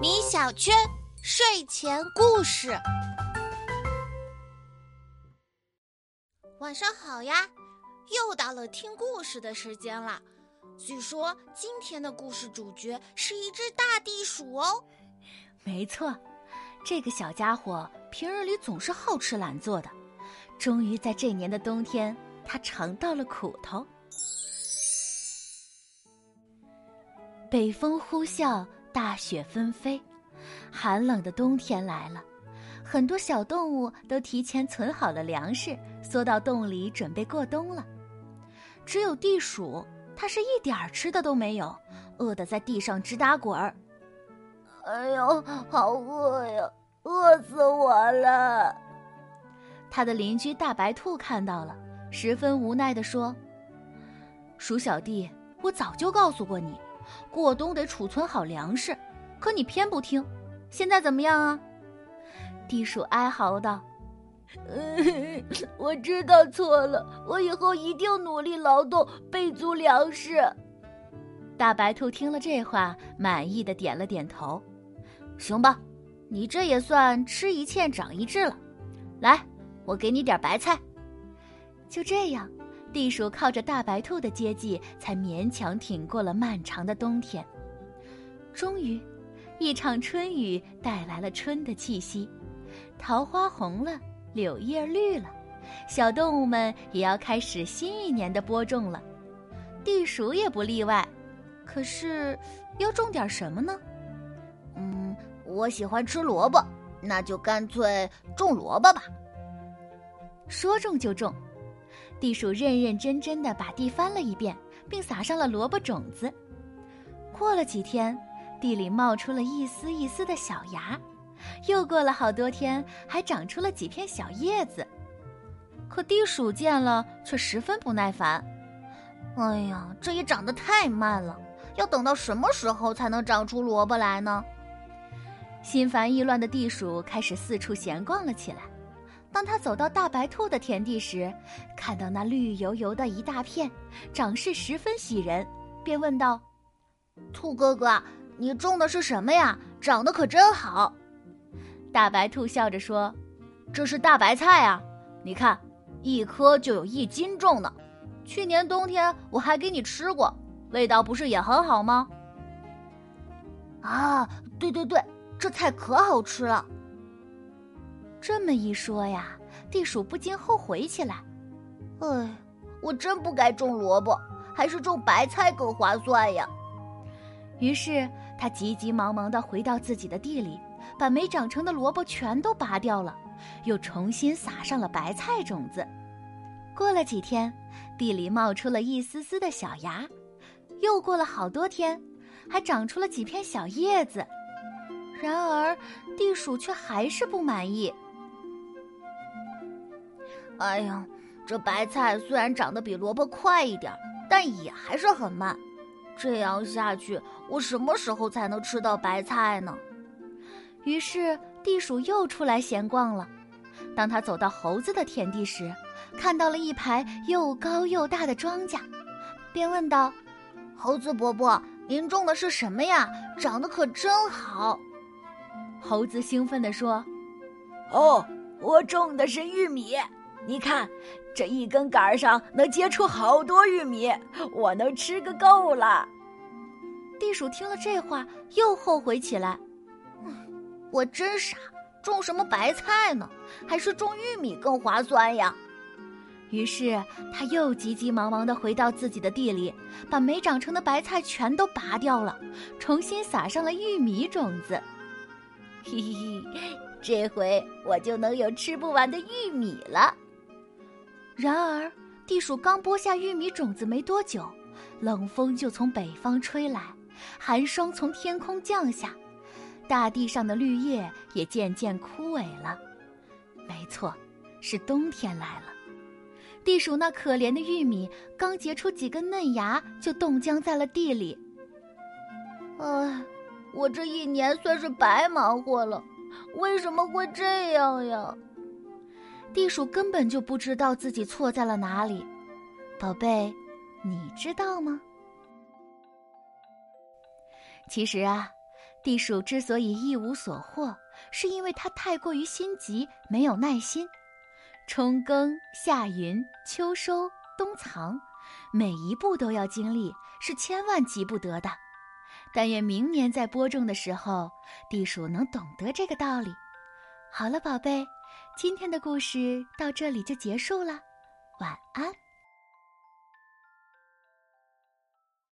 米小圈睡前故事，晚上好呀！又到了听故事的时间了。据说今天的故事主角是一只大地鼠哦。没错，这个小家伙平日里总是好吃懒做的，终于在这年的冬天，他尝到了苦头。北风呼啸，大雪纷飞，寒冷的冬天来了。很多小动物都提前存好了粮食，缩到洞里准备过冬了。只有地鼠，它是一点儿吃的都没有，饿得在地上直打滚儿。哎呦，好饿呀，饿死我了！他的邻居大白兔看到了，十分无奈地说：“鼠小弟，我早就告诉过你。”过冬得储存好粮食，可你偏不听。现在怎么样啊？地鼠哀嚎道：“我知道错了，我以后一定努力劳动，备足粮食。”大白兔听了这话，满意的点了点头：“行吧，你这也算吃一堑长一智了。来，我给你点白菜。”就这样。地鼠靠着大白兔的接济，才勉强挺过了漫长的冬天。终于，一场春雨带来了春的气息，桃花红了，柳叶绿了，小动物们也要开始新一年的播种了。地鼠也不例外。可是，要种点什么呢？嗯，我喜欢吃萝卜，那就干脆种萝卜吧。说种就种。地鼠认认真真的把地翻了一遍，并撒上了萝卜种子。过了几天，地里冒出了一丝一丝的小芽。又过了好多天，还长出了几片小叶子。可地鼠见了，却十分不耐烦：“哎呀，这也长得太慢了，要等到什么时候才能长出萝卜来呢？”心烦意乱的地鼠开始四处闲逛了起来。当他走到大白兔的田地时，看到那绿油油的一大片，长势十分喜人，便问道：“兔哥哥，你种的是什么呀？长得可真好。”大白兔笑着说：“这是大白菜啊，你看，一颗就有一斤重呢。去年冬天我还给你吃过，味道不是也很好吗？”啊，对对对，这菜可好吃了。这么一说呀，地鼠不禁后悔起来。哎，我真不该种萝卜，还是种白菜更划算呀。于是他急急忙忙的回到自己的地里，把没长成的萝卜全都拔掉了，又重新撒上了白菜种子。过了几天，地里冒出了一丝丝的小芽，又过了好多天，还长出了几片小叶子。然而，地鼠却还是不满意。哎呀，这白菜虽然长得比萝卜快一点，但也还是很慢。这样下去，我什么时候才能吃到白菜呢？于是地鼠又出来闲逛了。当他走到猴子的田地时，看到了一排又高又大的庄稼，便问道：“猴子伯伯，您种的是什么呀？长得可真好！”猴子兴奋地说：“哦，我种的是玉米。”你看，这一根杆上能结出好多玉米，我能吃个够了。地鼠听了这话，又后悔起来：“我真傻，种什么白菜呢？还是种玉米更划算呀！”于是他又急急忙忙的回到自己的地里，把没长成的白菜全都拔掉了，重新撒上了玉米种子。嘿嘿嘿，这回我就能有吃不完的玉米了。然而，地鼠刚播下玉米种子没多久，冷风就从北方吹来，寒霜从天空降下，大地上的绿叶也渐渐枯萎了。没错，是冬天来了。地鼠那可怜的玉米刚结出几根嫩芽，就冻僵在了地里。唉，我这一年算是白忙活了，为什么会这样呀？地鼠根本就不知道自己错在了哪里，宝贝，你知道吗？其实啊，地鼠之所以一无所获，是因为它太过于心急，没有耐心。春耕、夏耘、秋收、冬藏，每一步都要经历，是千万急不得的。但愿明年在播种的时候，地鼠能懂得这个道理。好了，宝贝，今天的故事到这里就结束了，晚安。